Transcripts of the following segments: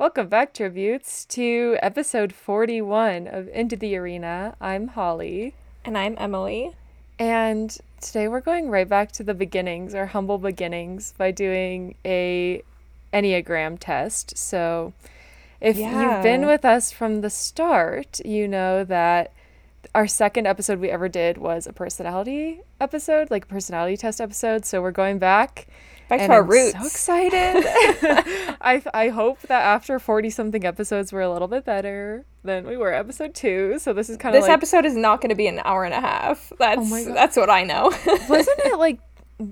Welcome back, tributes, to episode 41 of Into the Arena. I'm Holly. And I'm Emily. And today we're going right back to the beginnings, our humble beginnings, by doing a Enneagram test. So if yeah. you've been with us from the start, you know that our second episode we ever did was a personality episode, like a personality test episode. So we're going back Back to our I'm roots. So excited. I I hope that after forty something episodes we're a little bit better than we were episode two. So this is kind of this like, episode is not going to be an hour and a half. Oh that's oh that's what I know. Wasn't it like?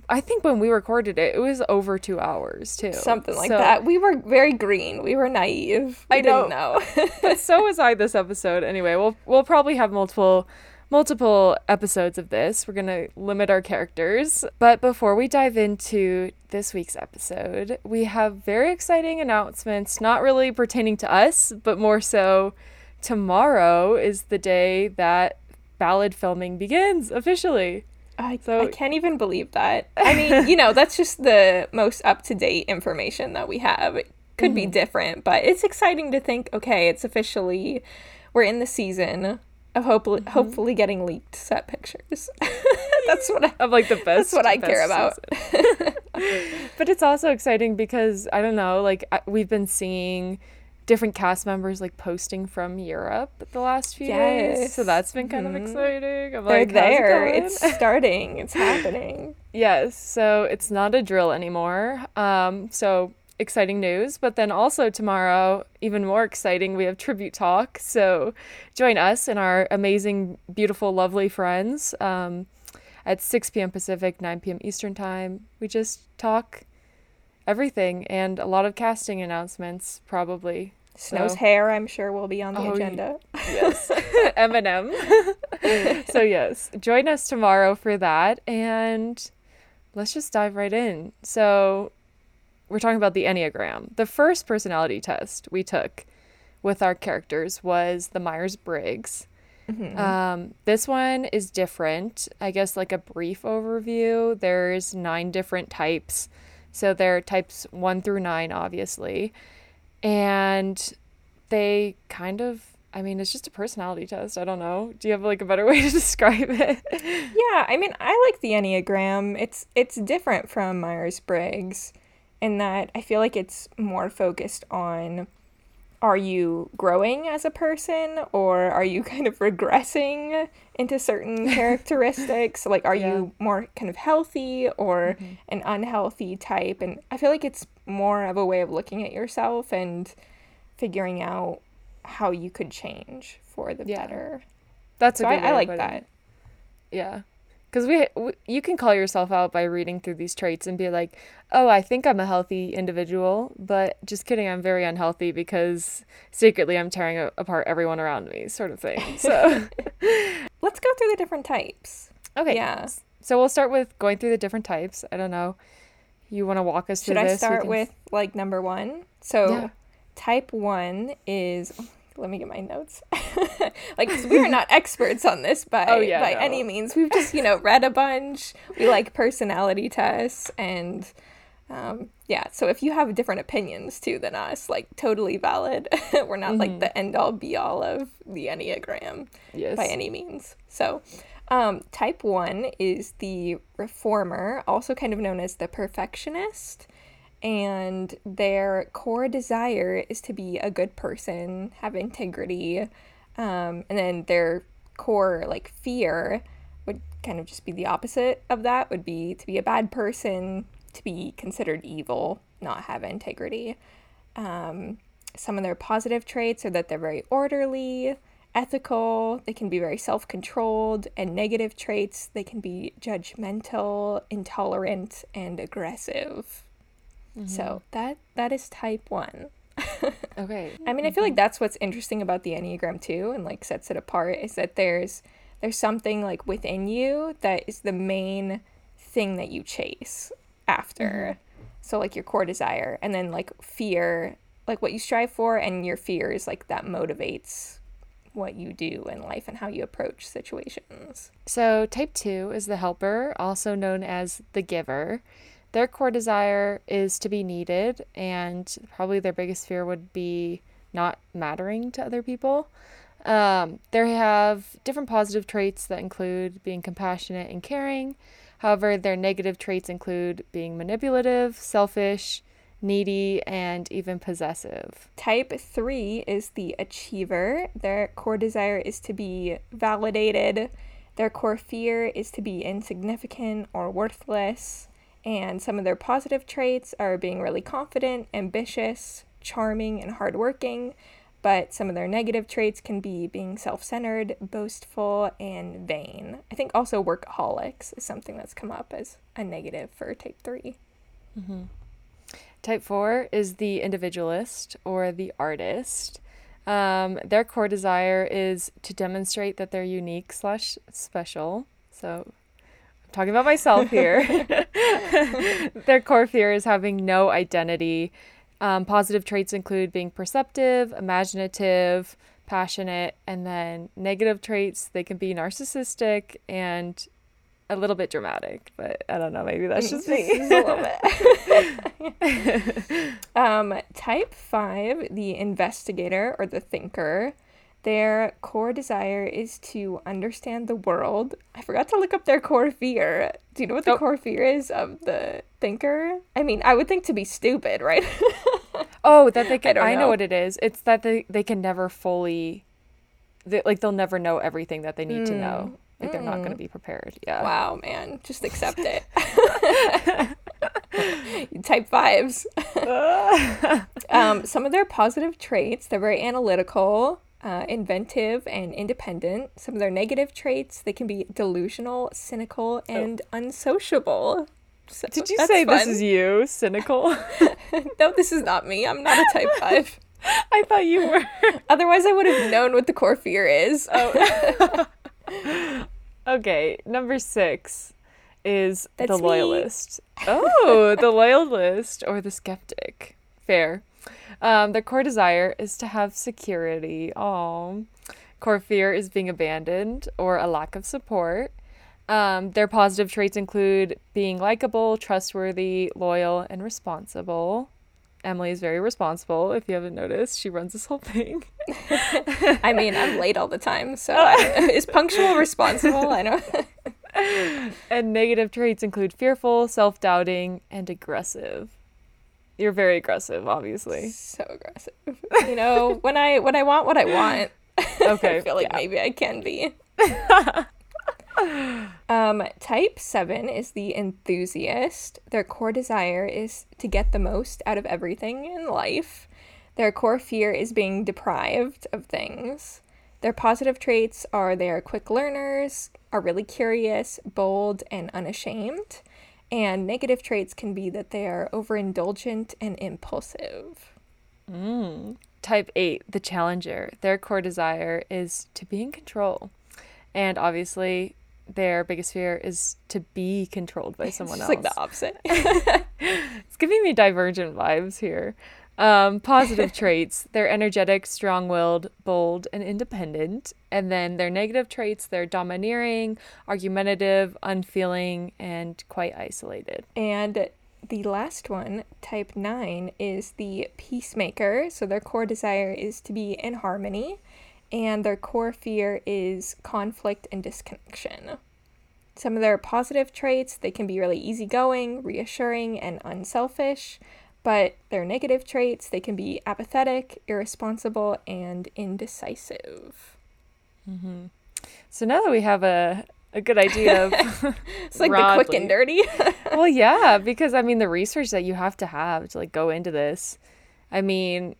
I think when we recorded it, it was over two hours too. Something like so, that. We were very green. We were naive. We I didn't know. but so was I this episode. Anyway, we'll we'll probably have multiple multiple episodes of this. We're going to limit our characters. But before we dive into this week's episode, we have very exciting announcements, not really pertaining to us, but more so tomorrow is the day that ballad filming begins officially. I, so, I can't even believe that. I mean, you know, that's just the most up to date information that we have. It could mm-hmm. be different, but it's exciting to think okay, it's officially, we're in the season of hopefully mm-hmm. hopefully getting leaked set pictures. that's what I, of like the best. That's what I care about. but it's also exciting because I don't know, like we've been seeing different cast members like posting from Europe the last few yes. days. So that's been kind mm-hmm. of exciting. I'm They're like, there. It it's starting. It's happening. Yes. So it's not a drill anymore. Um, so exciting news. But then also tomorrow, even more exciting, we have tribute talk. So join us and our amazing, beautiful, lovely friends um, at 6 p.m. Pacific, 9 p.m. Eastern Time. We just talk everything and a lot of casting announcements, probably. Snow's so. hair, I'm sure, will be on the oh, agenda. Yes. Eminem. so, yes, join us tomorrow for that. And let's just dive right in. So, we're talking about the Enneagram. The first personality test we took with our characters was the Myers Briggs. Mm-hmm. Um, this one is different. I guess, like a brief overview, there's nine different types. So there are types one through nine, obviously. And they kind of I mean, it's just a personality test. I don't know. Do you have like a better way to describe it? yeah, I mean, I like the Enneagram. It's it's different from Myers Briggs in that I feel like it's more focused on are you growing as a person or are you kind of regressing into certain characteristics? like, are yeah. you more kind of healthy or mm-hmm. an unhealthy type? And I feel like it's more of a way of looking at yourself and figuring out how you could change for the yeah. better. That's so a good I, I like that. Yeah because we, we, you can call yourself out by reading through these traits and be like oh i think i'm a healthy individual but just kidding i'm very unhealthy because secretly i'm tearing a- apart everyone around me sort of thing so. Let's go through the different types. Okay yeah. so we'll start with going through the different types. I don't know. You want to walk us through should i start can... with like number one? So yeah. type one is let me get my notes. like we are not experts on this by oh, yeah, by no. any means. We've just you know read a bunch. We like personality tests and. Um, yeah, so if you have different opinions too than us, like totally valid. We're not mm-hmm. like the end all be all of the Enneagram yes. by any means. So, um, type one is the reformer, also kind of known as the perfectionist and their core desire is to be a good person, have integrity, um, and then their core like fear would kind of just be the opposite of that. Would be to be a bad person, to be considered evil, not have integrity. Um, some of their positive traits are that they're very orderly, ethical, they can be very self controlled, and negative traits, they can be judgmental, intolerant, and aggressive. Mm-hmm. So that that is type one. okay. I mean, I feel like that's what's interesting about the Enneagram too, and like sets it apart is that there's there's something like within you that is the main thing that you chase after. Mm-hmm. So like your core desire, and then like fear, like what you strive for, and your fears, like that motivates what you do in life and how you approach situations. So type two is the helper, also known as the giver. Their core desire is to be needed, and probably their biggest fear would be not mattering to other people. Um, they have different positive traits that include being compassionate and caring. However, their negative traits include being manipulative, selfish, needy, and even possessive. Type 3 is the achiever. Their core desire is to be validated. Their core fear is to be insignificant or worthless. And some of their positive traits are being really confident, ambitious, charming, and hardworking. But some of their negative traits can be being self centered, boastful, and vain. I think also workaholics is something that's come up as a negative for type 3. Mm-hmm. Type 4 is the individualist or the artist. Um, their core desire is to demonstrate that they're unique slash special. So talking about myself here. their core fear is having no identity. Um, positive traits include being perceptive, imaginative, passionate, and then negative traits, they can be narcissistic and a little bit dramatic, but I don't know. Maybe that's just me. a little bit. um, type five, the investigator or the thinker. Their core desire is to understand the world. I forgot to look up their core fear. Do you know what the oh. core fear is of the thinker? I mean, I would think to be stupid, right? oh, that they can. I, I know. know. what it is. It's that they they can never fully, they, like they'll never know everything that they need mm. to know. Like they're not going to mm. be prepared. Yeah. Wow, man. Just accept it. Type fives. um, some of their positive traits, they're very analytical, uh, inventive, and independent. Some of their negative traits, they can be delusional, cynical, oh. and oh. unsociable. So Did you say fun. this is you? Cynical? no, this is not me. I'm not a type five. I thought you were. Otherwise, I would have known what the core fear is. Oh okay, number six is That's the loyalist. oh, the loyalist or the skeptic. Fair. Um, their core desire is to have security. Oh, core fear is being abandoned or a lack of support. Um, their positive traits include being likable, trustworthy, loyal, and responsible. Emily is very responsible. If you haven't noticed, she runs this whole thing. I mean, I'm late all the time, so is punctual responsible? I know. and negative traits include fearful, self-doubting, and aggressive. You're very aggressive, obviously. So aggressive. You know, when I when I want what I want, okay, I feel like yeah. maybe I can be. Um, type 7 is the enthusiast. Their core desire is to get the most out of everything in life. Their core fear is being deprived of things. Their positive traits are they are quick learners, are really curious, bold, and unashamed. And negative traits can be that they are overindulgent and impulsive. Mm. Type 8, the challenger. Their core desire is to be in control. And obviously, their biggest fear is to be controlled by someone else. It's like the opposite. it's giving me divergent vibes here. Um, positive traits they're energetic, strong willed, bold, and independent. And then their negative traits they're domineering, argumentative, unfeeling, and quite isolated. And the last one, type 9, is the peacemaker. So their core desire is to be in harmony and their core fear is conflict and disconnection. Some of their positive traits, they can be really easygoing, reassuring, and unselfish, but they're negative traits, they can be apathetic, irresponsible, and indecisive. Mm-hmm. So now that we have a, a good idea of it's like broadly, the quick and dirty. well, yeah, because I mean the research that you have to have to like go into this. I mean,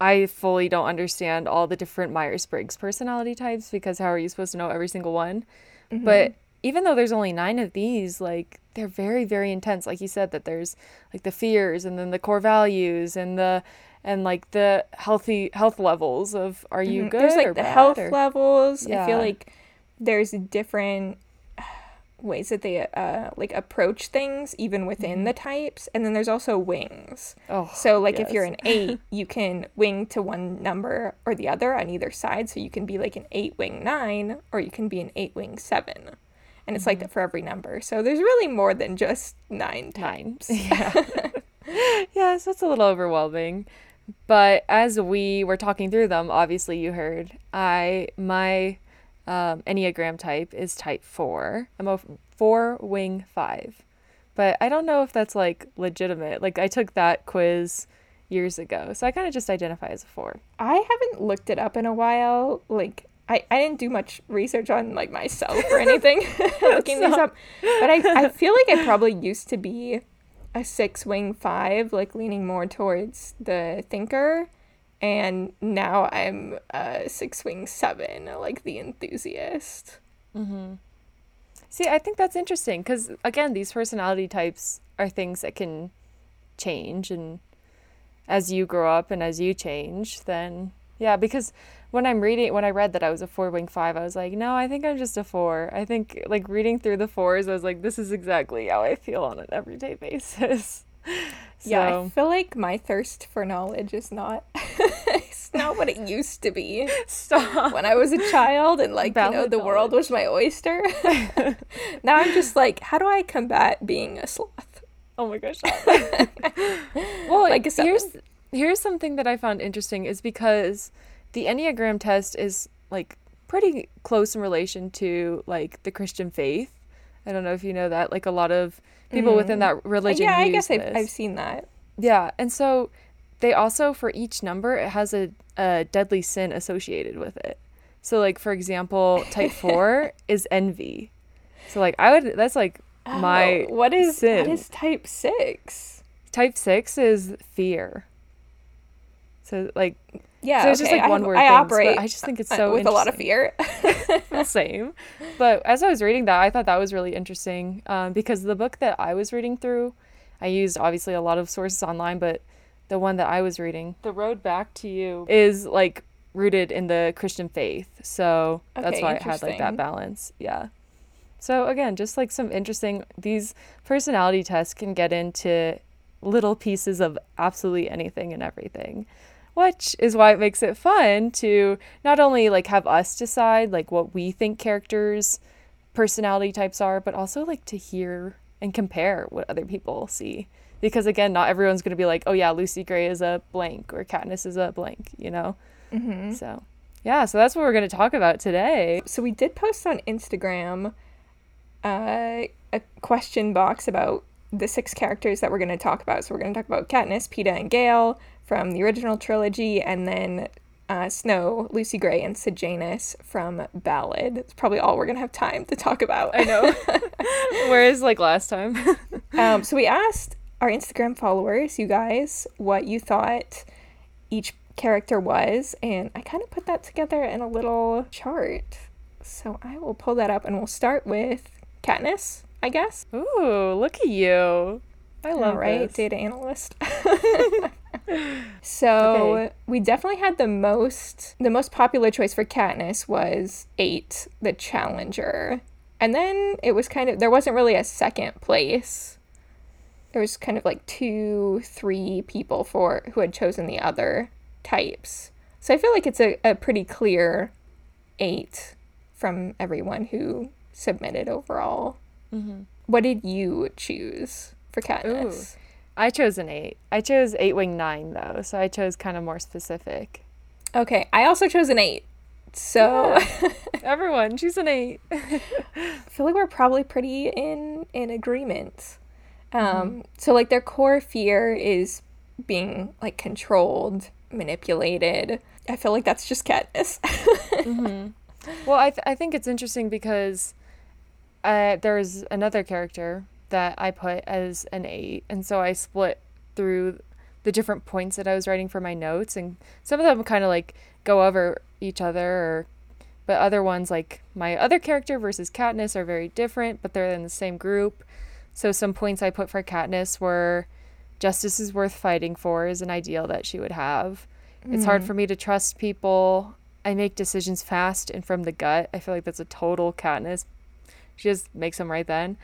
I fully don't understand all the different Myers Briggs personality types because how are you supposed to know every single one? Mm-hmm. But even though there's only nine of these, like they're very, very intense. Like you said, that there's like the fears and then the core values and the and like the healthy health levels of are you mm-hmm. good? There's like the health or... levels. Yeah. I feel like there's different ways that they uh, like approach things even within mm-hmm. the types and then there's also wings oh, so like yes. if you're an eight you can wing to one number or the other on either side so you can be like an eight wing nine or you can be an eight wing seven and it's mm-hmm. like that for every number. So there's really more than just nine times. Nine. Yeah. so that's a little overwhelming. But as we were talking through them, obviously you heard I my um, Enneagram type is type four. I'm a four wing five. But I don't know if that's like legitimate. Like I took that quiz years ago. So I kind of just identify as a four. I haven't looked it up in a while. Like I, I didn't do much research on like myself or anything looking these up. But I, I feel like I probably used to be a six wing five, like leaning more towards the thinker. And now I'm a six wing seven, like the enthusiast. Mm-hmm. See, I think that's interesting because, again, these personality types are things that can change. And as you grow up and as you change, then yeah, because when I'm reading, when I read that I was a four wing five, I was like, no, I think I'm just a four. I think like reading through the fours, I was like, this is exactly how I feel on an everyday basis. so. Yeah, I feel like my thirst for knowledge is not it's not what it used to be. Stop. When I was a child and like, Valid you know, the knowledge. world was my oyster. now I'm just like, how do I combat being a sloth? Oh my gosh. well, like here's here's something that I found interesting is because the Enneagram test is like pretty close in relation to like the Christian faith. I don't know if you know that. Like a lot of people mm. within that religion. Yeah, I guess I've, I've seen that. Yeah. And so they also, for each number, it has a, a deadly sin associated with it. So, like, for example, type four is envy. So, like, I would, that's like oh, my. What is, sin. what is type six? Type six is fear. So, like, yeah, so it's okay. just like one I, word. I things, operate. I just think it's so with a lot of fear. Same, but as I was reading that, I thought that was really interesting um, because the book that I was reading through, I used obviously a lot of sources online, but the one that I was reading, "The Road Back to You," is like rooted in the Christian faith. So okay, that's why it had like that balance. Yeah. So again, just like some interesting these personality tests can get into little pieces of absolutely anything and everything which is why it makes it fun to not only like have us decide like what we think characters personality types are but also like to hear and compare what other people see. Because again not everyone's going to be like oh yeah lucy gray is a blank or katniss is a blank you know? Mm-hmm. so yeah so that's what we're going to talk about today. So we did post on instagram uh, a question box about the six characters that we're going to talk about. So we're going to talk about katniss peeta and gale from the original trilogy, and then uh, Snow, Lucy Gray, and Sejanus from Ballad. It's probably all we're gonna have time to talk about. I know. Whereas like last time. um, so we asked our Instagram followers, you guys, what you thought each character was, and I kind of put that together in a little chart. So I will pull that up, and we'll start with Katniss, I guess. Ooh, look at you! I love All right, this. data analyst. so okay. we definitely had the most the most popular choice for Katniss was eight, the challenger. And then it was kind of there wasn't really a second place. There was kind of like two, three people for who had chosen the other types. So I feel like it's a, a pretty clear eight from everyone who submitted overall. Mm-hmm. What did you choose for Katniss? Ooh. I chose an eight. I chose eight wing nine though, so I chose kind of more specific. Okay, I also chose an eight. So yeah. everyone, choose an eight. I feel like we're probably pretty in in agreement. Um, mm-hmm. so like their core fear is being like controlled, manipulated. I feel like that's just Katniss. mm-hmm. Well, I th- I think it's interesting because uh, there's another character that I put as an eight. And so I split through the different points that I was writing for my notes. And some of them kind of like go over each other, or, but other ones, like my other character versus Katniss, are very different, but they're in the same group. So some points I put for Katniss were justice is worth fighting for, is an ideal that she would have. Mm. It's hard mm. for me to trust people. I make decisions fast and from the gut. I feel like that's a total Katniss. She just makes them right then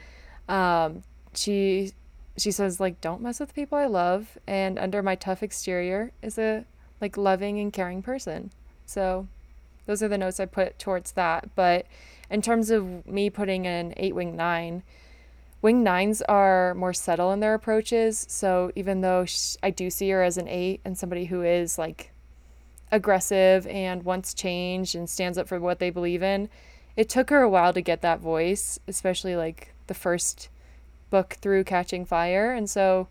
um, she she says like don't mess with people I love, and under my tough exterior is a like loving and caring person. So, those are the notes I put towards that. But in terms of me putting an eight wing nine, wing nines are more subtle in their approaches. So even though I do see her as an eight and somebody who is like aggressive and wants change and stands up for what they believe in, it took her a while to get that voice, especially like the first book through Catching Fire. And so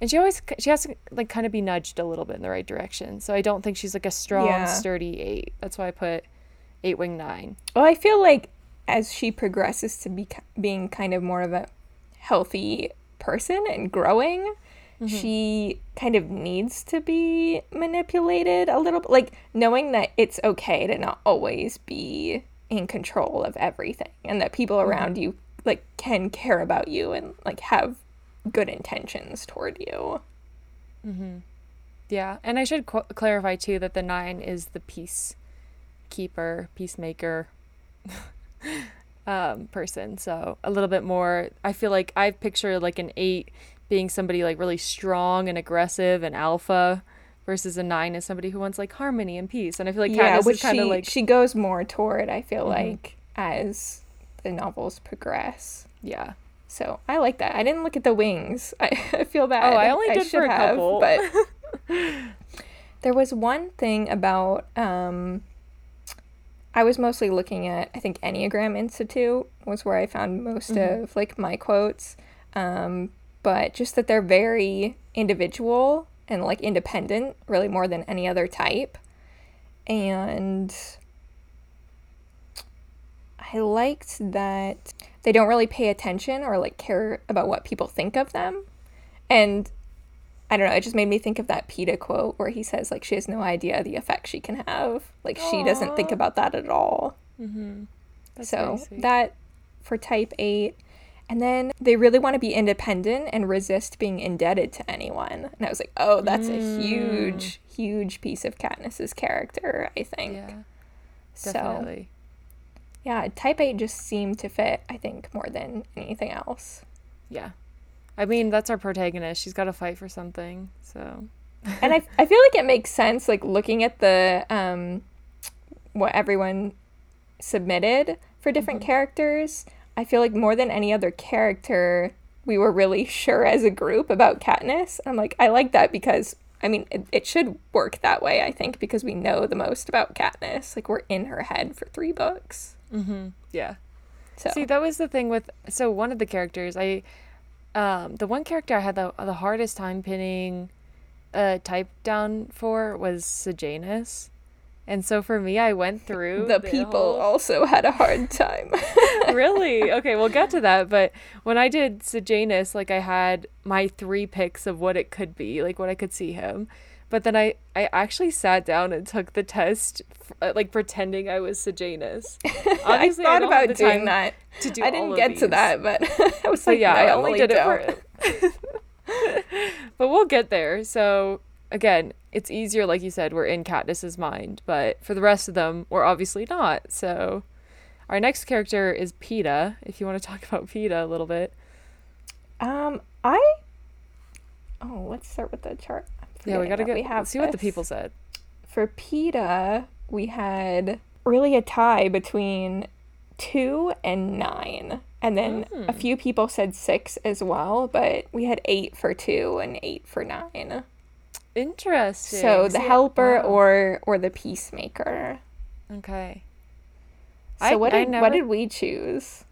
and she always she has to like kind of be nudged a little bit in the right direction. So I don't think she's like a strong, yeah. sturdy eight. That's why I put eight wing nine. Well, I feel like as she progresses to be being kind of more of a healthy person and growing, mm-hmm. she kind of needs to be manipulated a little bit, like knowing that it's okay to not always be in control of everything and that people mm-hmm. around you like can care about you and like have good intentions toward you. Mm-hmm. Yeah, and I should qu- clarify too that the nine is the peacekeeper, peacemaker um, person. So a little bit more. I feel like I've pictured like an eight being somebody like really strong and aggressive and alpha versus a nine is somebody who wants like harmony and peace. And I feel like yeah, which kind of like she goes more toward. I feel mm-hmm. like as the novels progress. Yeah. So I like that. I didn't look at the wings. I, I feel bad. Oh, I only did I for a have, couple. But there was one thing about um, I was mostly looking at I think Enneagram Institute was where I found most mm-hmm. of like my quotes. Um, but just that they're very individual and like independent, really more than any other type. And I liked that they don't really pay attention or like care about what people think of them. And I don't know, it just made me think of that Peeta quote where he says like she has no idea the effect she can have. Like Aww. she doesn't think about that at all. Mm-hmm. so that for type 8 and then they really want to be independent and resist being indebted to anyone. And I was like, oh, that's mm. a huge, huge piece of Katniss's character, I think. Yeah, definitely. So yeah, type 8 just seemed to fit, I think, more than anything else. Yeah. I mean, that's our protagonist. She's got to fight for something. So. and I, I feel like it makes sense, like looking at the, um, what everyone submitted for different mm-hmm. characters. I feel like more than any other character, we were really sure as a group about Katniss. I'm like, I like that because I mean, it, it should work that way, I think, because we know the most about Katniss. Like, we're in her head for three books. Mm-hmm. Yeah. So. See, that was the thing with so one of the characters I, um, the one character I had the the hardest time pinning, a type down for was Sejanus. And so for me, I went through the, the people whole... also had a hard time. really? Okay, we'll get to that. But when I did Sejanus, like I had my three picks of what it could be, like what I could see him. But then I, I actually sat down and took the test, uh, like pretending I was Sejanus. I thought I about doing that. To do I didn't get to that, but I was like, yeah, no, I only did don't. it for. but we'll get there. So again, it's easier, like you said, we're in Katniss's mind, but for the rest of them, we're obviously not. So our next character is Peeta. If you want to talk about Peeta a little bit. Um, I. Oh, let's start with the chart. Yeah, we gotta get. We have see what the people said. For Peeta, we had really a tie between two and nine. And then mm. a hmm. few people said six as well, but we had eight for two and eight for nine. Interesting. So the helper wow. or or the peacemaker. Okay. So I, what did never... what did we choose?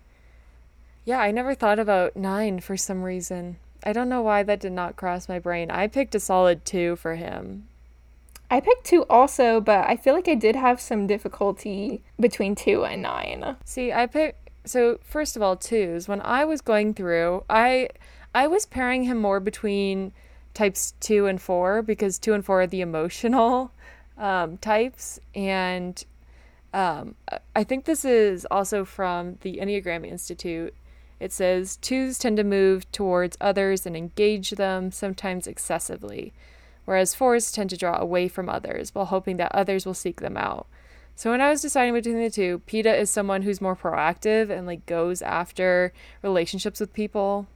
Yeah, I never thought about nine for some reason. I don't know why that did not cross my brain. I picked a solid two for him. I picked two also, but I feel like I did have some difficulty between two and nine. See, I picked so first of all, twos. When I was going through, I I was pairing him more between types two and four because two and four are the emotional um, types, and um, I think this is also from the Enneagram Institute. It says twos tend to move towards others and engage them, sometimes excessively, whereas fours tend to draw away from others while hoping that others will seek them out. So when I was deciding between the two, Peeta is someone who's more proactive and like goes after relationships with people,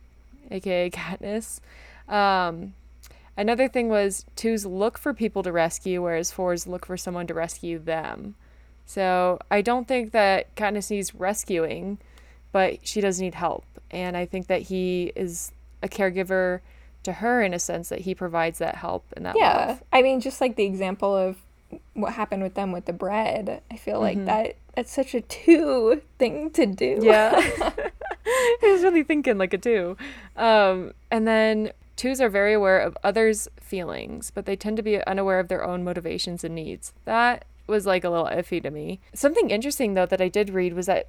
aka Katniss. Um, another thing was twos look for people to rescue, whereas fours look for someone to rescue them. So I don't think that Katniss needs rescuing, but she does need help. And I think that he is a caregiver to her in a sense that he provides that help and that yeah. Love. I mean, just like the example of what happened with them with the bread. I feel like mm-hmm. that that's such a two thing to do. Yeah. he was really thinking like a two. Um, and then twos are very aware of others' feelings, but they tend to be unaware of their own motivations and needs. That was like a little iffy to me. Something interesting though that I did read was that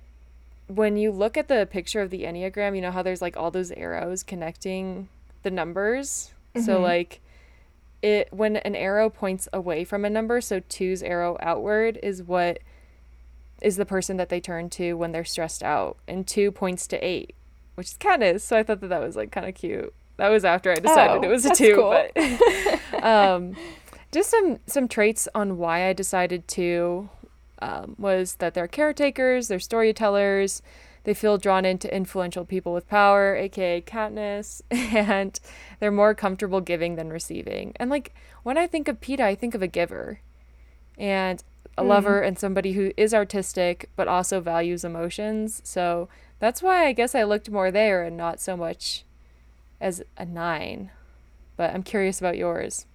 when you look at the picture of the Enneagram, you know how there's like all those arrows connecting the numbers. Mm-hmm. So like it when an arrow points away from a number, so two's arrow outward is what is the person that they turn to when they're stressed out, and two points to eight, which is kind of So I thought that that was like kind of cute. That was after I decided oh, it was a two, cool. but um, just some some traits on why I decided to um, was that they're caretakers, they're storytellers, they feel drawn into influential people with power, aka Katniss, and they're more comfortable giving than receiving. And like when I think of Peeta, I think of a giver and a mm. lover and somebody who is artistic but also values emotions. So that's why I guess I looked more there and not so much as a nine. But I'm curious about yours.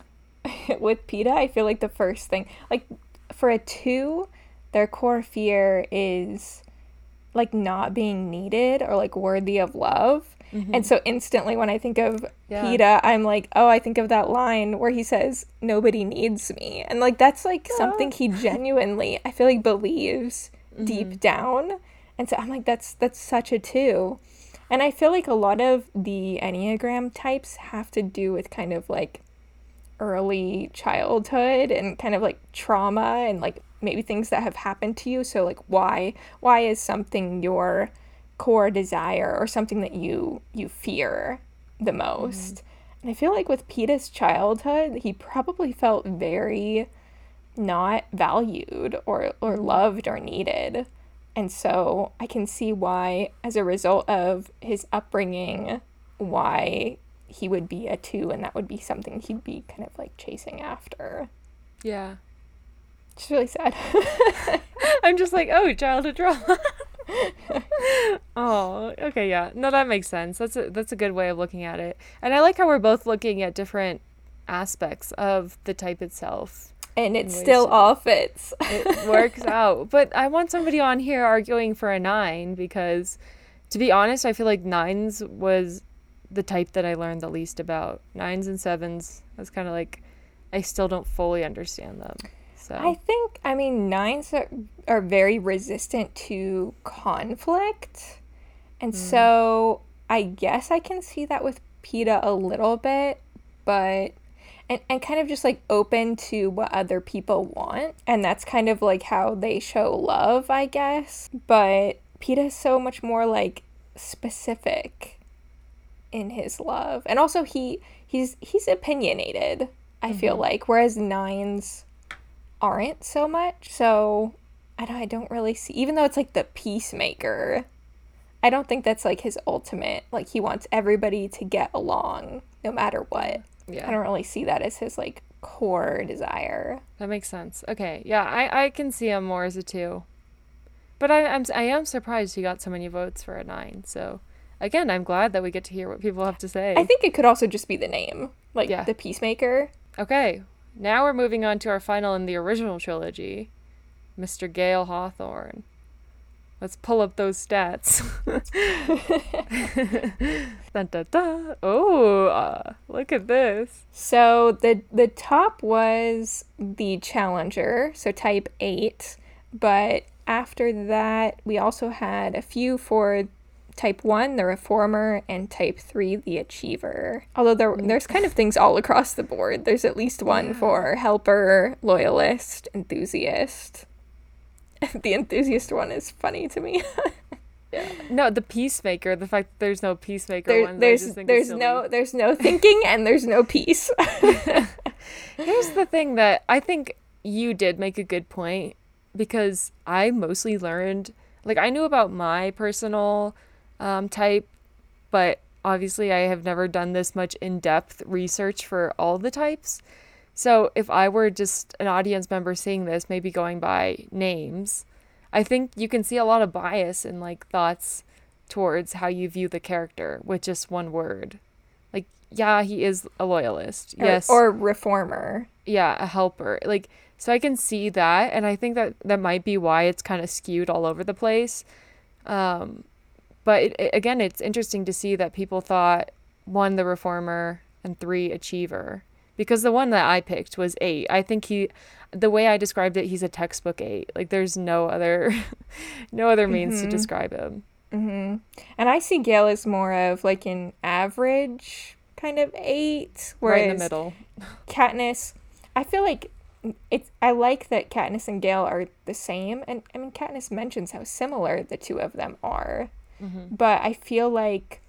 With Peeta, I feel like the first thing, like for a two, their core fear is like not being needed or like worthy of love. Mm-hmm. And so instantly when I think of yeah. Peeta, I'm like, oh, I think of that line where he says, nobody needs me. And like that's like yeah. something he genuinely, I feel like believes mm-hmm. deep down. And so I'm like, that's that's such a two. And I feel like a lot of the Enneagram types have to do with kind of like early childhood and kind of like trauma and like maybe things that have happened to you so like why why is something your core desire or something that you you fear the most mm-hmm. and i feel like with peeta's childhood he probably felt very not valued or or loved or needed and so i can see why as a result of his upbringing why he would be a two and that would be something he'd be kind of like chasing after yeah it's really sad. I'm just like, oh, childhood drama. oh, okay, yeah. No, that makes sense. That's a that's a good way of looking at it. And I like how we're both looking at different aspects of the type itself. And it still all fits. it works out. But I want somebody on here arguing for a nine because to be honest, I feel like nines was the type that I learned the least about. Nines and sevens, was kind of like I still don't fully understand them. So I think I mean nines are, are very resistant to conflict. And mm. so I guess I can see that with Peeta a little bit, but and, and kind of just like open to what other people want. And that's kind of like how they show love, I guess. But Peeta is so much more like specific in his love. And also he he's he's opinionated, I mm-hmm. feel like. Whereas nines aren't so much. So I don't, I don't really see, even though it's like the peacemaker, I don't think that's like his ultimate. Like he wants everybody to get along no matter what. Yeah. I don't really see that as his like core desire. That makes sense. Okay. Yeah, I, I can see him more as a two. But I, I'm I am surprised he got so many votes for a nine. So again, I'm glad that we get to hear what people have to say. I think it could also just be the name, like yeah. the peacemaker. Okay, now we're moving on to our final in the original trilogy, Mr. Gale Hawthorne. Let's pull up those stats. dun, dun, dun. Oh, uh, look at this. So the the top was the Challenger, so type 8, but after that we also had a few for type 1 the reformer and type 3 the achiever although there, mm. there's kind of things all across the board there's at least one yeah. for helper loyalist enthusiast the enthusiast one is funny to me yeah. no the peacemaker the fact that there's no peacemaker there, there's there's no there's no thinking and there's no peace here's the thing that i think you did make a good point because i mostly learned like i knew about my personal um, type, but obviously I have never done this much in depth research for all the types. So if I were just an audience member seeing this, maybe going by names, I think you can see a lot of bias and like thoughts towards how you view the character with just one word. Like, yeah, he is a loyalist. Or, yes. Or reformer. Yeah, a helper. Like so I can see that and I think that that might be why it's kind of skewed all over the place. Um but it, it, again, it's interesting to see that people thought one the reformer and three achiever because the one that I picked was eight. I think he, the way I described it, he's a textbook eight. Like there's no other, no other means mm-hmm. to describe him. Mm-hmm. And I see Gale as more of like an average kind of eight, whereas right in the middle. Katniss, I feel like it's. I like that Katniss and Gale are the same, and I mean Katniss mentions how similar the two of them are. Mm-hmm. But I feel like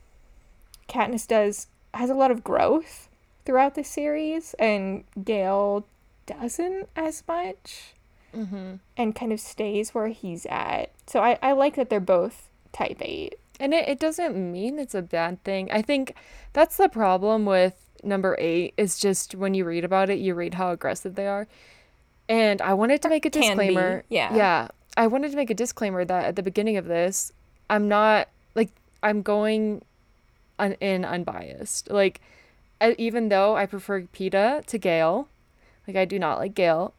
Katniss does has a lot of growth throughout the series, and Gale doesn't as much, mm-hmm. and kind of stays where he's at. So I, I like that they're both type eight. And it, it doesn't mean it's a bad thing. I think that's the problem with number eight is just when you read about it, you read how aggressive they are. And I wanted to make a disclaimer. Yeah. Yeah. I wanted to make a disclaimer that at the beginning of this, I'm not like I'm going un- in unbiased. Like even though I prefer Peeta to Gale, like I do not like Gale,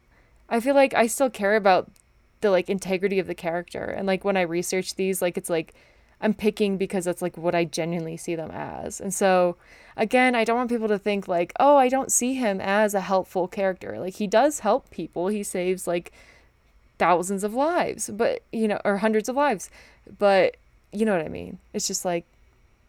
I feel like I still care about the like integrity of the character. And like when I research these, like it's like I'm picking because that's like what I genuinely see them as. And so again, I don't want people to think like, "Oh, I don't see him as a helpful character." Like he does help people. He saves like thousands of lives, but you know, or hundreds of lives. But you know what I mean? It's just like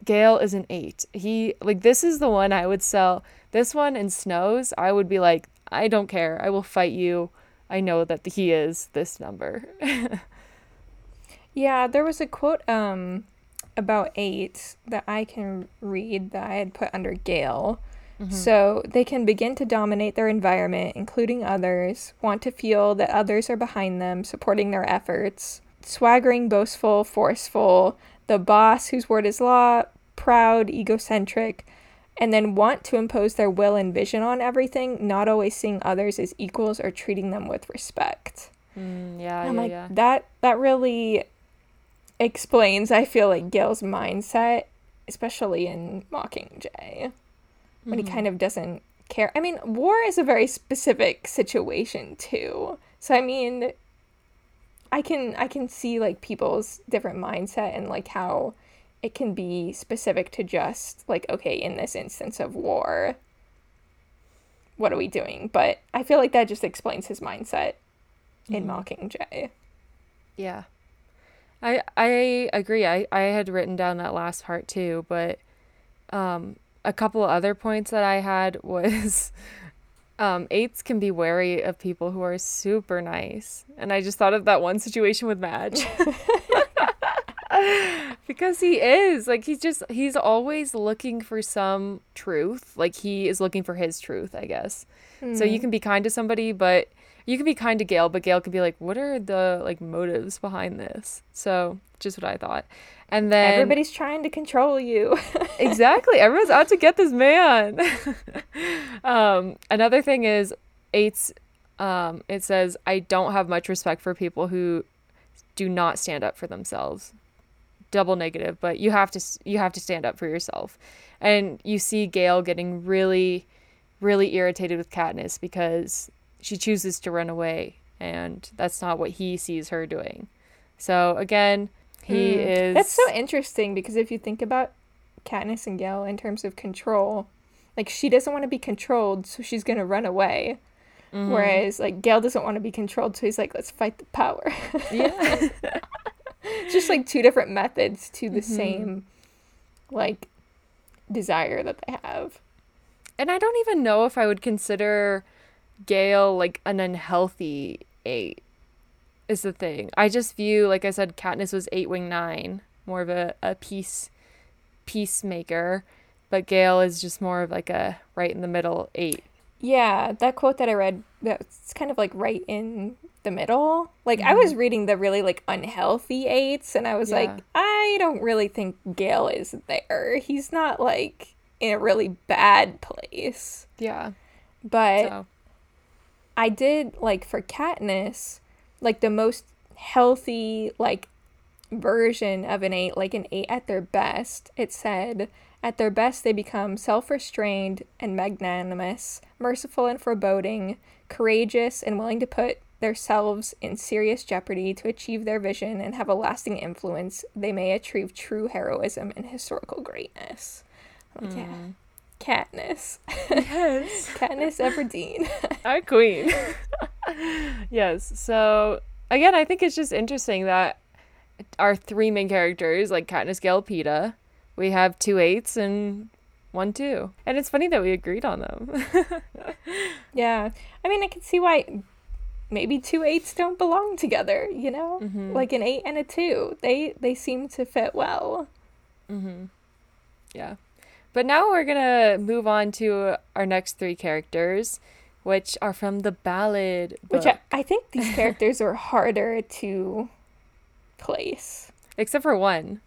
Gale is an eight. He like this is the one I would sell. This one in Snows, I would be like, I don't care. I will fight you. I know that he is this number. yeah, there was a quote um about eight that I can read that I had put under Gale. Mm-hmm. So they can begin to dominate their environment, including others, want to feel that others are behind them, supporting their efforts, swaggering, boastful, forceful, the boss whose word is law, proud, egocentric, and then want to impose their will and vision on everything, not always seeing others as equals or treating them with respect. Mm, yeah, I'm yeah, like, yeah. That that really explains, I feel like Gale's mindset, especially in Mockingjay, mm-hmm. he kind of doesn't care. I mean, war is a very specific situation too. So I mean, I can I can see like people's different mindset and like how it can be specific to just like okay in this instance of war what are we doing but i feel like that just explains his mindset mm-hmm. in mockingjay yeah i i agree i i had written down that last part too but um a couple other points that i had was um, eights can be wary of people who are super nice. And I just thought of that one situation with Madge. because he is like he's just he's always looking for some truth like he is looking for his truth i guess mm. so you hmm. can be kind to somebody but you can be kind to gale but gale could be like what are the like motives behind this so just what i thought. And then everybody's trying to control you. Exactly. Everyone's out to get this man. Um another thing is eights um it says i don't have much respect for people who do not stand up for themselves. Double negative, but you have to you have to stand up for yourself. And you see Gale getting really really irritated with Katniss because she chooses to run away and that's not what he sees her doing. So again, he mm. is That's so interesting because if you think about Katniss and Gale in terms of control, like she doesn't want to be controlled, so she's going to run away. Mm-hmm. Whereas like Gale doesn't want to be controlled, so he's like, let's fight the power. yeah. just like two different methods to the mm-hmm. same like desire that they have. And I don't even know if I would consider Gale like an unhealthy eight is the thing. I just view, like I said, Katniss was eight wing nine, more of a, a peace peacemaker, but Gale is just more of like a right in the middle eight. Yeah, that quote that I read that's kind of like right in the middle. Like mm-hmm. I was reading the really like unhealthy eights and I was yeah. like, I don't really think Gale is there. He's not like in a really bad place. Yeah. But so. I did like for Katniss, like the most healthy like version of an eight, like an eight at their best. It said, at their best, they become self restrained and magnanimous, merciful and foreboding, courageous and willing to put themselves in serious jeopardy to achieve their vision and have a lasting influence. They may achieve true heroism and historical greatness. Mm. yeah. Katniss. Yes. Katniss Everdeen. Our queen. yes. So again, I think it's just interesting that our three main characters, like Katniss, Gale, Peeta, we have two eights and one two. And it's funny that we agreed on them. yeah. I mean, I can see why maybe two eights don't belong together, you know? Mm-hmm. Like an eight and a two. They they seem to fit well. Mm-hmm. Yeah. But now we're gonna move on to our next three characters, which are from the ballad. Book. Which I, I think these characters are harder to place. Except for one.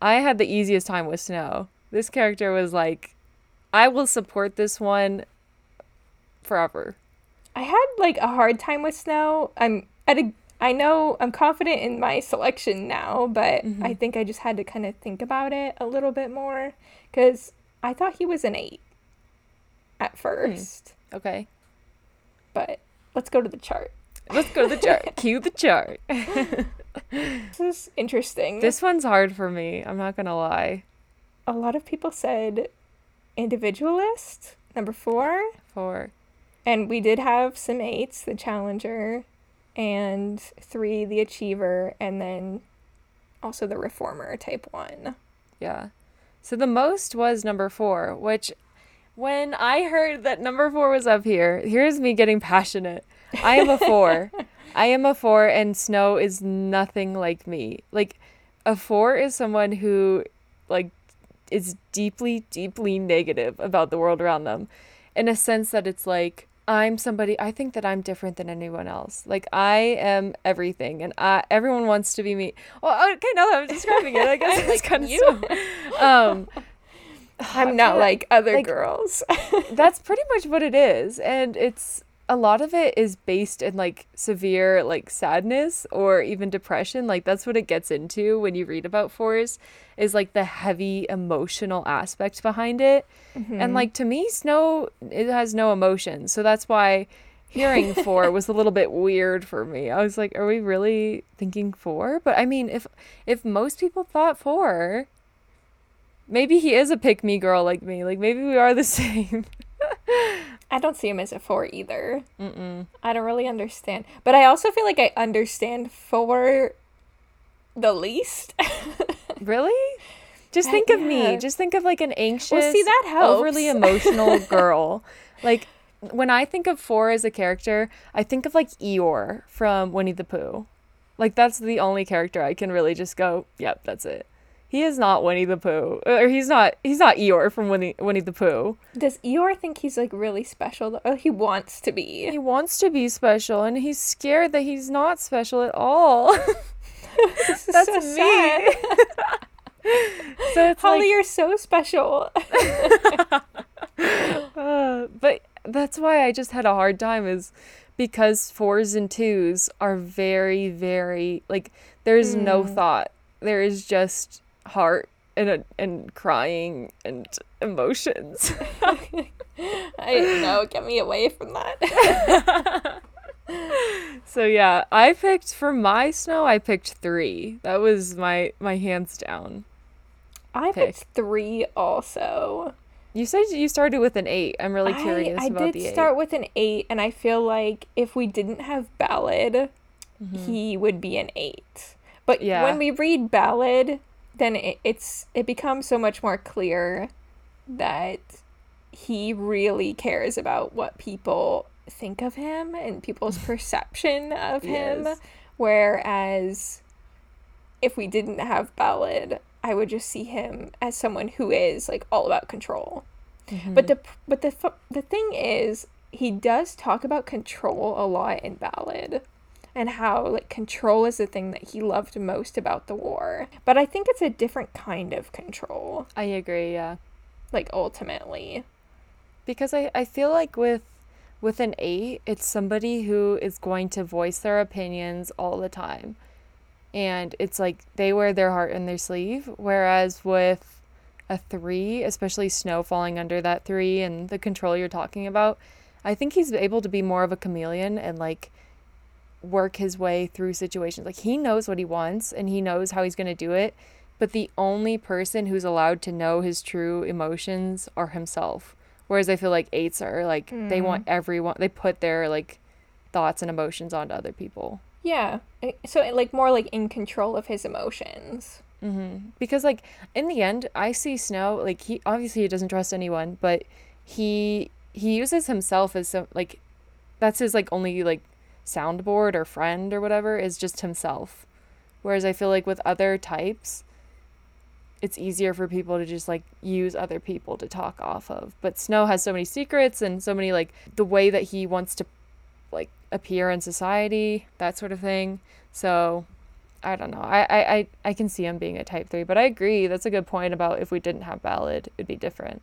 I had the easiest time with Snow. This character was like, I will support this one forever. I had like a hard time with Snow. I'm at a I know I'm confident in my selection now, but mm-hmm. I think I just had to kind of think about it a little bit more because I thought he was an eight at hmm. first. Mm. Okay. But let's go to the chart. Let's go to the chart. Cue the chart. this is interesting. This one's hard for me. I'm not going to lie. A lot of people said individualist, number four. Four. And we did have some eights, the challenger, and three, the achiever, and then also the reformer type one. Yeah. So the most was number four, which when I heard that number four was up here, here's me getting passionate. I am a four. I am a four, and Snow is nothing like me. Like, a four is someone who, like, is deeply, deeply negative about the world around them in a sense that it's like, I'm somebody I think that I'm different than anyone else. Like I am everything and I everyone wants to be me. Well, okay, now that I'm describing it, I guess it's like kind of you. um I'm not like other like, girls. that's pretty much what it is. And it's a lot of it is based in like severe like sadness or even depression like that's what it gets into when you read about fours is like the heavy emotional aspect behind it. Mm-hmm. and like to me snow it has no emotion so that's why hearing four was a little bit weird for me. I was like are we really thinking four? But i mean if if most people thought four maybe he is a pick me girl like me like maybe we are the same I don't see him as a four either. Mm-mm. I don't really understand. But I also feel like I understand four the least. really? Just think of me. Just think of like an anxious, well, see, that helps. overly emotional girl. like when I think of four as a character, I think of like Eeyore from Winnie the Pooh. Like that's the only character I can really just go, yep, that's it. He is not Winnie the Pooh, or he's not. He's not Eeyore from Winnie Winnie the Pooh. Does Eeyore think he's like really special? Though? Oh, he wants to be. He wants to be special, and he's scared that he's not special at all. That's so me. Sad. so it's Holly, like, you're so special. uh, but that's why I just had a hard time is because fours and twos are very very like there's mm. no thought. There is just heart and and crying and emotions. I know, get me away from that. so yeah, I picked for my snow. I picked three. That was my my hands down. I pick. picked three also. You said you started with an eight. I'm really curious I, I about the eight. I did start with an eight, and I feel like if we didn't have ballad, mm-hmm. he would be an eight. But yeah. when we read ballad, then it, it's it becomes so much more clear that he really cares about what people think of him and people's perception of him yes. whereas if we didn't have ballad i would just see him as someone who is like all about control mm-hmm. but the but the the thing is he does talk about control a lot in ballad and how like control is the thing that he loved most about the war. But I think it's a different kind of control. I agree, yeah. Like ultimately. Because I, I feel like with with an eight, it's somebody who is going to voice their opinions all the time. And it's like they wear their heart in their sleeve. Whereas with a three, especially Snow falling under that three and the control you're talking about, I think he's able to be more of a chameleon and like work his way through situations. Like he knows what he wants and he knows how he's going to do it. But the only person who's allowed to know his true emotions are himself. Whereas I feel like eights are like mm. they want mm. everyone they put their like thoughts and emotions onto other people. Yeah. So like more like in control of his emotions. Mm-hmm. Because like in the end, I see Snow like he obviously he doesn't trust anyone, but he he uses himself as some like that's his like only like soundboard or friend or whatever is just himself. Whereas I feel like with other types, it's easier for people to just like use other people to talk off of. But Snow has so many secrets and so many like the way that he wants to like appear in society, that sort of thing. So I don't know. I, I, I can see him being a type three, but I agree. That's a good point about if we didn't have Ballad, it'd be different.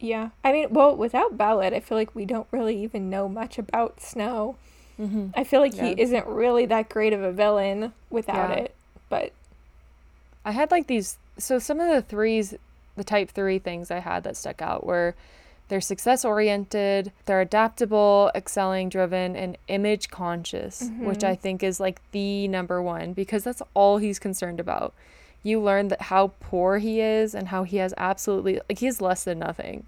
Yeah. I mean, well, without Ballad, I feel like we don't really even know much about Snow. Mm-hmm. I feel like yeah. he isn't really that great of a villain without yeah. it, but. I had like these so some of the threes, the type three things I had that stuck out were they're success oriented, they're adaptable, excelling driven, and image conscious, mm-hmm. which I think is like the number one because that's all he's concerned about. You learn that how poor he is and how he has absolutely like he has less than nothing.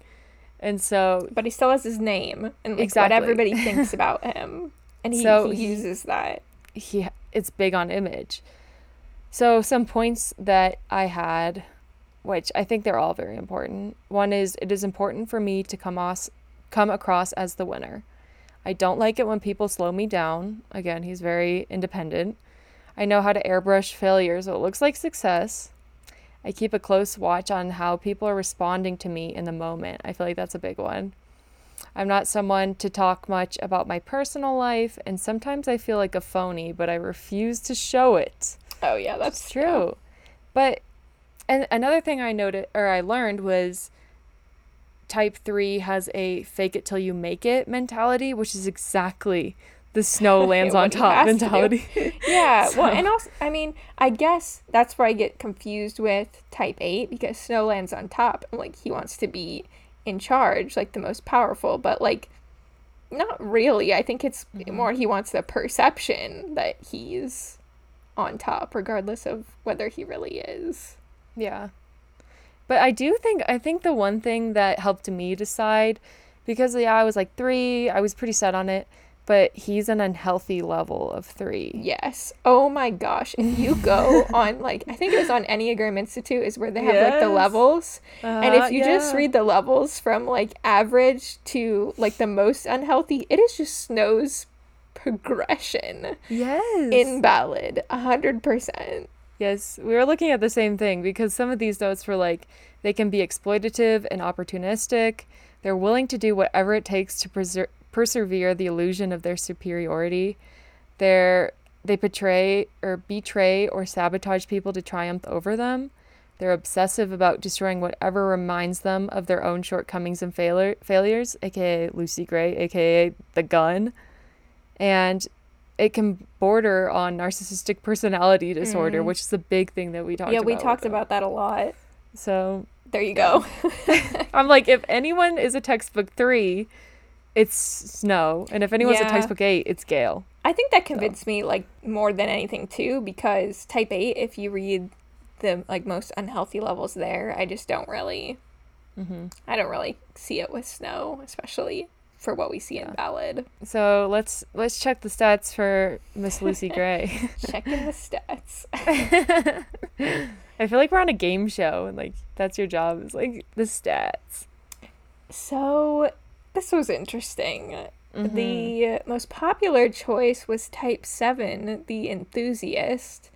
And so But he still has his name and like exactly. what everybody thinks about him. And he, so he uses that. He it's big on image. So, some points that I had, which I think they're all very important. One is it is important for me to come, os- come across as the winner. I don't like it when people slow me down. Again, he's very independent. I know how to airbrush failure so it looks like success. I keep a close watch on how people are responding to me in the moment. I feel like that's a big one. I'm not someone to talk much about my personal life, and sometimes I feel like a phony, but I refuse to show it. Oh yeah, that's true. true. But and another thing I noted or I learned was type 3 has a fake it till you make it mentality, which is exactly the snow lands on top mentality. yeah. so. Well, and also, I mean, I guess that's where I get confused with type 8 because snow lands on top. like, he wants to be in charge, like the most powerful, but like, not really. I think it's mm-hmm. more he wants the perception that he's on top, regardless of whether he really is. Yeah. But I do think, I think the one thing that helped me decide, because yeah, I was like three, I was pretty set on it, but he's an unhealthy level of three. Yes. Oh my gosh. If you go on, like, I think it was on Enneagram Institute, is where they have yes. like the levels. Uh, and if you yeah. just read the levels from like average to like the most unhealthy, it is just Snow's progression. Yes. Invalid. a hundred percent. Yes, we were looking at the same thing because some of these notes were like they can be exploitative and opportunistic. They're willing to do whatever it takes to preser- persevere the illusion of their superiority. They're they betray or betray or sabotage people to triumph over them. They're obsessive about destroying whatever reminds them of their own shortcomings and failure, failures, aka Lucy Gray, aka the gun and it can border on narcissistic personality disorder, mm. which is a big thing that we talked yeah, about. Yeah, we talked about that a lot. So there you go. I'm like, if anyone is a textbook three, it's Snow, and if anyone's yeah. a textbook eight, it's Gale. I think that convinced so. me like more than anything too, because type eight, if you read the like most unhealthy levels there, I just don't really, mm-hmm. I don't really see it with Snow, especially for what we see yeah. in Ballad. So let's let's check the stats for Miss Lucy Gray. Checking the stats. I feel like we're on a game show and like that's your job is like the stats. So this was interesting. Mm-hmm. The most popular choice was type 7, the enthusiast.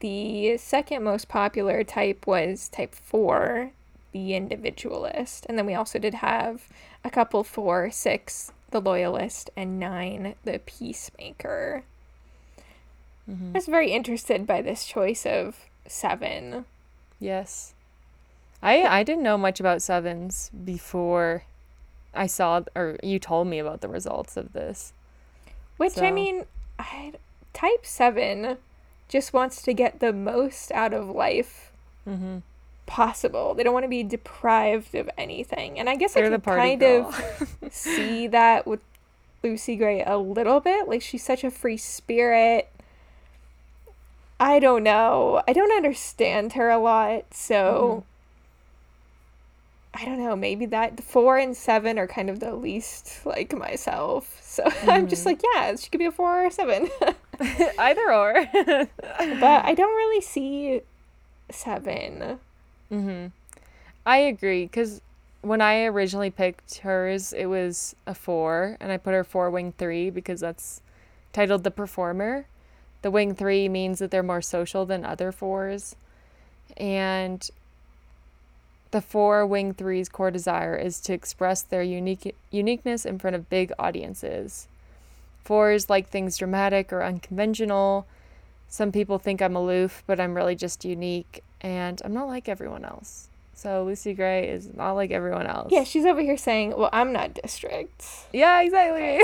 The second most popular type was type 4, the individualist. And then we also did have a couple for six, the loyalist, and nine, the peacemaker. Mm-hmm. I was very interested by this choice of seven. Yes. I I didn't know much about sevens before I saw or you told me about the results of this. Which so. I mean, I, type 7 just wants to get the most out of life mm-hmm. possible. They don't want to be deprived of anything. And I guess They're I can kind girl. of see that with Lucy Gray a little bit. Like she's such a free spirit. I don't know. I don't understand her a lot, so mm-hmm. I don't know. Maybe that four and seven are kind of the least like myself. So mm-hmm. I'm just mm-hmm. like, yeah, she could be a four or a seven. Either or. but I don't really see 7 Mm-hmm. I agree because when I originally picked hers, it was a four, and I put her four wing three because that's titled the performer. The wing three means that they're more social than other fours, and the four wing three's core desire is to express their unique uniqueness in front of big audiences. Fours like things dramatic or unconventional. Some people think I'm aloof, but I'm really just unique, and I'm not like everyone else. So Lucy Gray is not like everyone else. Yeah, she's over here saying, "Well, I'm not district." Yeah, exactly.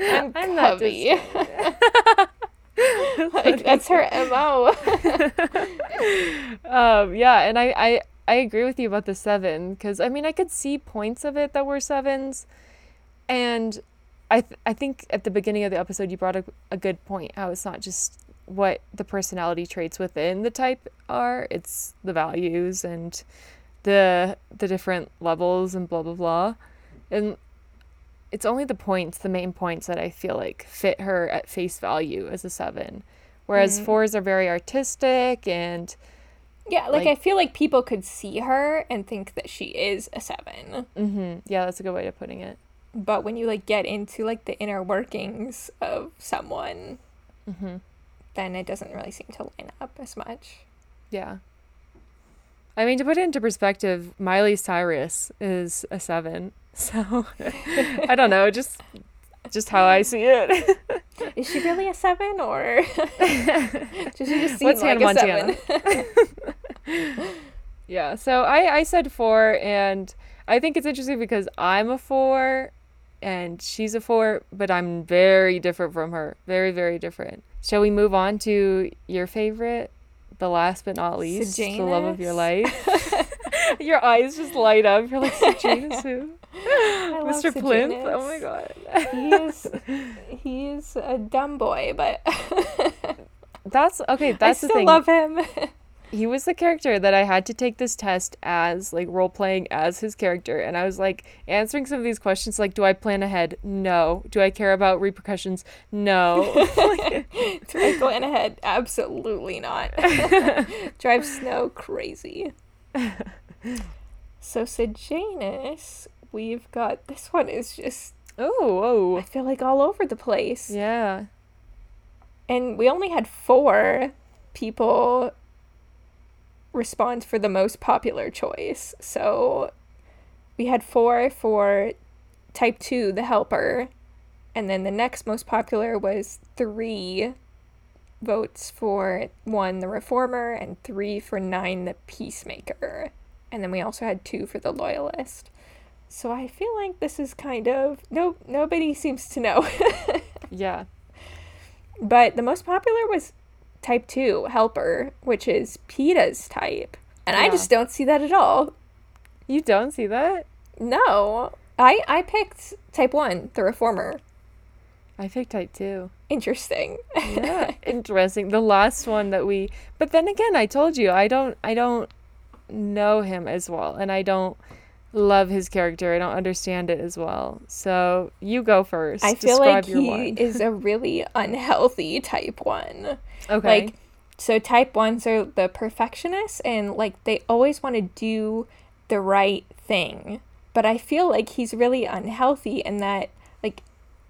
I'm, I'm not like that's her mo. um, yeah, and I, I I agree with you about the seven because I mean I could see points of it that were sevens, and I th- I think at the beginning of the episode you brought up a good point how it's not just what the personality traits within the type are. It's the values and the the different levels and blah blah blah. And it's only the points, the main points that I feel like fit her at face value as a 7. Whereas mm. 4s are very artistic and yeah, like, like, I feel like people could see her and think that she is a 7. Mhm. Yeah, that's a good way of putting it. But when you like get into like the inner workings of someone, mm-hmm then it doesn't really seem to line up as much. Yeah. I mean, to put it into perspective, Miley Cyrus is a seven. So I don't know, just just how I see it. is she really a seven or does she just seem What's like Hannah Montana? seven? yeah, so I, I said four and I think it's interesting because I'm a four and she's a four, but I'm very different from her. Very, very different. Shall we move on to your favorite? The last but not least, Sejanus? the love of your life. your eyes just light up. You're like, Sejanus who? Mr. Plinth. Oh my god. he is he is a dumb boy, but that's okay. That's I the thing. I still love him he was the character that I had to take this test as, like role playing as his character. And I was like answering some of these questions like, do I plan ahead? No. Do I care about repercussions? No. do I plan ahead? Absolutely not. Drive Snow crazy. So Sejanus, we've got this one is just oh, oh. I feel like all over the place. Yeah. And we only had four people respond for the most popular choice. So we had four for type 2, the helper, and then the next most popular was three votes for one, the reformer, and three for nine, the peacemaker. And then we also had two for the loyalist. So I feel like this is kind of no nobody seems to know. yeah. But the most popular was type 2 helper, which is Peeta's type. And yeah. I just don't see that at all. You don't see that? No. I I picked type 1, the reformer. I picked type 2. Interesting. yeah, interesting. The last one that we But then again, I told you I don't I don't know him as well and I don't love his character. I don't understand it as well. So you go first. I feel Describe like he is a really unhealthy type one. Okay. Like so type ones are the perfectionists and like they always want to do the right thing. But I feel like he's really unhealthy in that like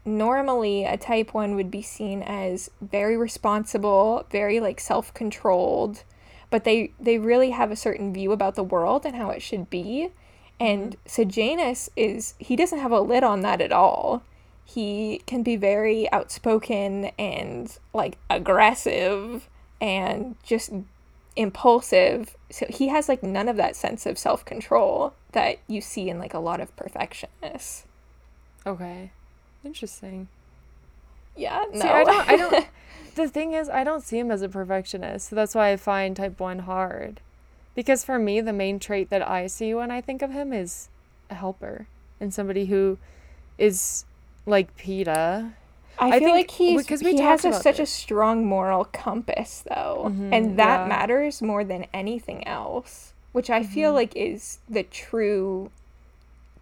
normally a type 1 would be seen as very responsible, very like self-controlled, but they they really have a certain view about the world and how it should be and mm-hmm. Sejanus is, he doesn't have a lid on that at all. He can be very outspoken and like aggressive and just impulsive. So he has like none of that sense of self control. that you see in like a lot of perfectionists. Okay. Interesting. Yeah, no. See, I don't I don't the thing is I don't see him as a perfectionist. So that's why I find type 1 hard. Because for me the main trait that I see when I think of him is a helper and somebody who is like Peeta. I, I feel like he's because he has a, such this. a strong moral compass though, mm-hmm, and that yeah. matters more than anything else, which I mm-hmm. feel like is the true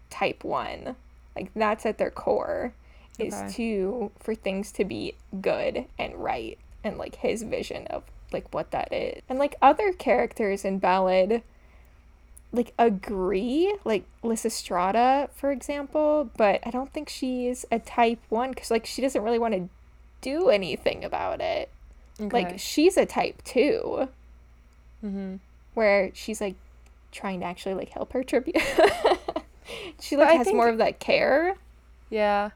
type 1. Like that's at their core is okay. to for things to be good and right and like his vision of like what that is. And like other characters in Ballad like agree, like Lysistrata, for example, but I don't think she's a type one because like she doesn't really want to do anything about it. Okay. Like she's a type 2 mm-hmm. where she's like trying to actually like help her tribute. she like has think, more of that care. Yeah.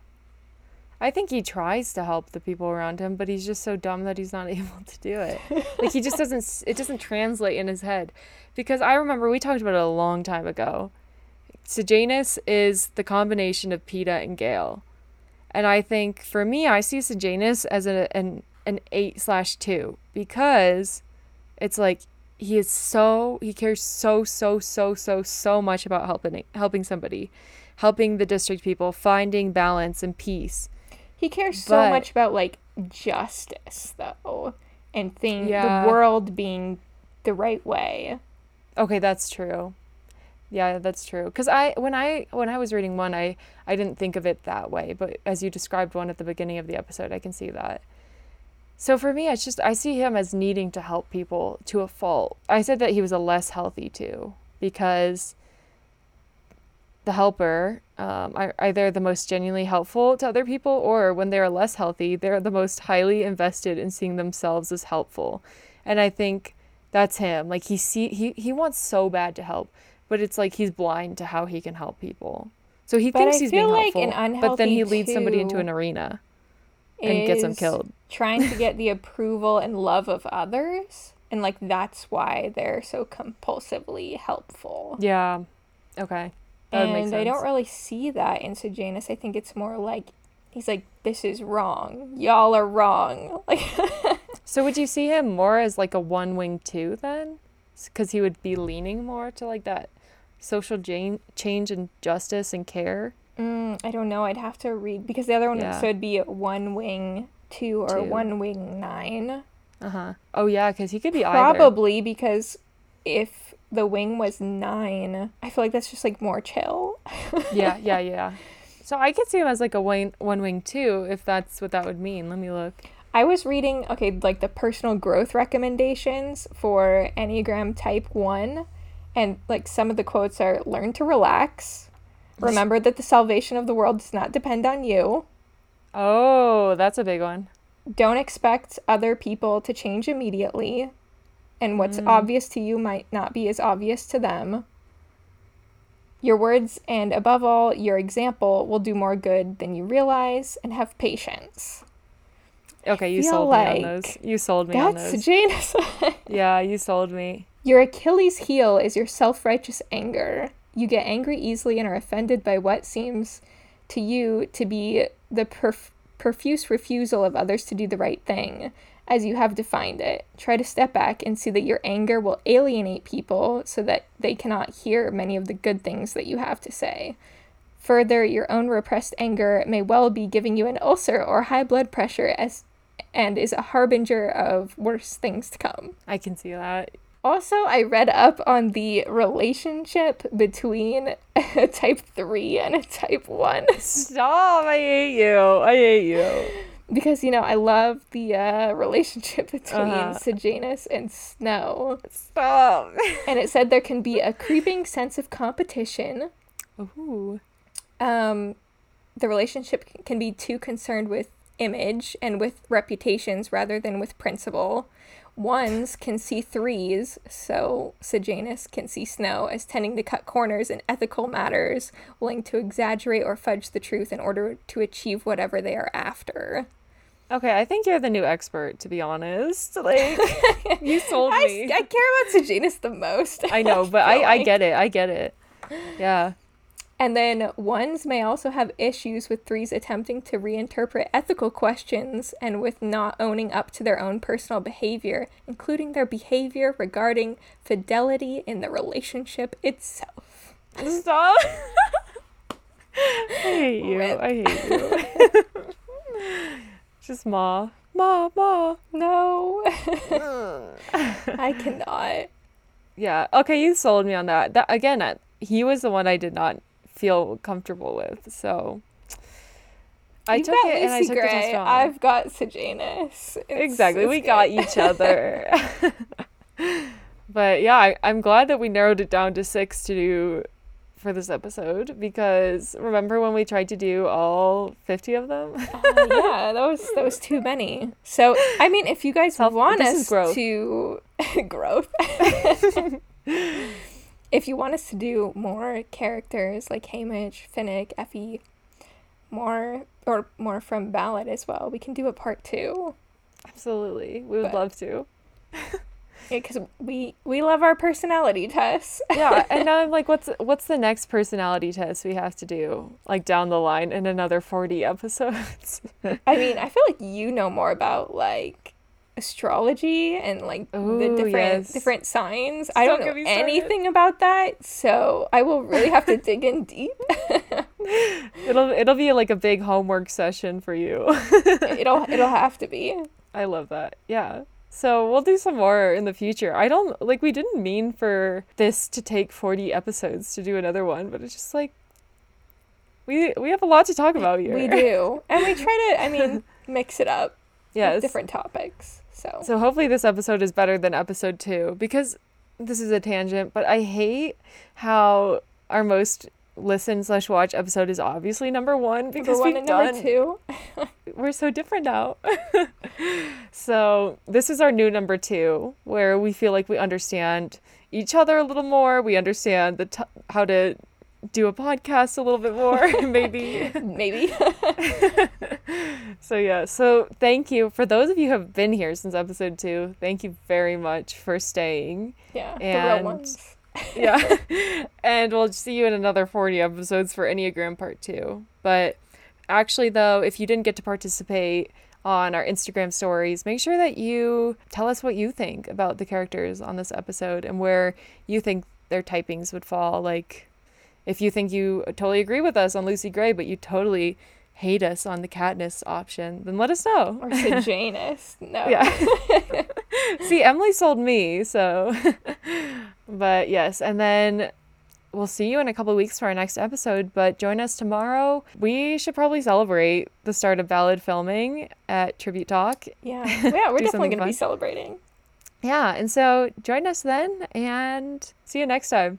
I think he tries to help the people around him, but he's just so dumb that he's not able to do it. like he just doesn't it doesn't translate in his head. Because I remember we talked about it a long time ago. Sejanus is the combination of Peeta and Gale. And I think for me, I see Sejanus as a, an an eight slash two because it's like he is so he cares so so so so so much about helping helping somebody, helping the district people, finding balance and peace. He cares but, so much about like justice though, and thing yeah. the world being the right way. Okay, that's true. Yeah, that's true. Because I when I when I was reading one, I I didn't think of it that way, but as you described one at the beginning of the episode, I can see that. So for me, it's just I see him as needing to help people to a fault. I said that he was a less healthy too because the helper um, are either the most genuinely helpful to other people or when they're less healthy, they're the most highly invested in seeing themselves as helpful. And I think that's him. Like he see he he wants so bad to help, but it's like he's blind to how he can help people. So he but thinks I he's being like helpful, but then he leads somebody into an arena and gets them killed. Trying to get the approval and love of others, and like that's why they're so compulsively helpful. Yeah. Okay. And I don't really see that in Sejanus. I think it's more like he's like, "This is wrong. Y'all are wrong." Like. So would you see him more as like a one wing two then? Because he would be leaning more to like that social jan- change and justice and care. Mm, I don't know. I'd have to read because the other one yeah. would be one wing two or two. one wing nine. Uh huh. Oh yeah, because he could be probably either. because if the wing was nine, I feel like that's just like more chill. yeah, yeah, yeah. So I could see him as like a wing, one wing two if that's what that would mean. Let me look. I was reading, okay, like the personal growth recommendations for Enneagram Type 1, and like some of the quotes are learn to relax. Remember that the salvation of the world does not depend on you. Oh, that's a big one. Don't expect other people to change immediately. And what's mm. obvious to you might not be as obvious to them. Your words and, above all, your example will do more good than you realize, and have patience. Okay, you sold like me on those. You sold me on those. That's Janus. yeah, you sold me. Your Achilles heel is your self righteous anger. You get angry easily and are offended by what seems to you to be the perf- profuse refusal of others to do the right thing, as you have defined it. Try to step back and see that your anger will alienate people so that they cannot hear many of the good things that you have to say. Further, your own repressed anger may well be giving you an ulcer or high blood pressure as and is a harbinger of worse things to come. I can see that. Also, I read up on the relationship between a type 3 and a type 1. Stop! I hate you. I hate you. Because, you know, I love the uh, relationship between uh-huh. Sejanus and Snow. Stop! and it said there can be a creeping sense of competition. Ooh. Um, the relationship can be too concerned with image and with reputations rather than with principle. Ones can see threes, so Sejanus can see Snow as tending to cut corners in ethical matters, willing to exaggerate or fudge the truth in order to achieve whatever they are after. Okay, I think you're the new expert, to be honest. Like, you sold me. I, I care about Sejanus the most. I know, but I, I, I get it. I get it. Yeah. And then ones may also have issues with threes attempting to reinterpret ethical questions and with not owning up to their own personal behavior, including their behavior regarding fidelity in the relationship itself. Stop. I hate you. Rip. I hate you. Just Ma. Ma, Ma. No. I cannot. Yeah. Okay, you sold me on that. That again, he was the one I did not feel comfortable with. So I You've took it Lucy and I took Gray. test wrong. I've got Sejanus. exactly. We good. got each other. but yeah, I, I'm glad that we narrowed it down to six to do for this episode because remember when we tried to do all 50 of them? oh, yeah, that was that was too many. So, I mean, if you guys Self, want us growth. to growth if you want us to do more characters like Haymitch, Finnick, Effie, more or more from Ballad as well, we can do a part two. Absolutely, we would but, love to. Because we we love our personality tests. yeah, and now I'm like, what's what's the next personality test we have to do like down the line in another forty episodes? I mean, I feel like you know more about like astrology and like Ooh, the different yes. different signs. I don't, don't know anything about that, so I will really have to dig in deep. it'll it'll be like a big homework session for you. it'll it'll have to be. I love that. Yeah. So we'll do some more in the future. I don't like we didn't mean for this to take 40 episodes to do another one, but it's just like we we have a lot to talk about here. We do. And we try to I mean mix it up. Yes. different topics. So So hopefully this episode is better than episode 2 because this is a tangent, but I hate how our most listen slash watch episode is obviously number one because number one we've done number two. we're so different now. so this is our new number two, where we feel like we understand each other a little more. We understand the t- how to do a podcast a little bit more, maybe. maybe. so yeah, so thank you for those of you who have been here since episode two. Thank you very much for staying. Yeah, and, the real ones. yeah, and we'll see you in another forty episodes for Enneagram Part Two. But actually, though, if you didn't get to participate on our Instagram stories, make sure that you tell us what you think about the characters on this episode and where you think their typings would fall. Like if you think you totally agree with us on Lucy Gray, but you totally hate us on the Katniss option, then let us know. Or Sejanus. No. Yeah. see, Emily sold me, so. but yes, and then we'll see you in a couple weeks for our next episode. But join us tomorrow. We should probably celebrate the start of Ballad filming at Tribute Talk. Yeah, yeah, we're definitely going to be celebrating. Yeah, and so join us then, and see you next time.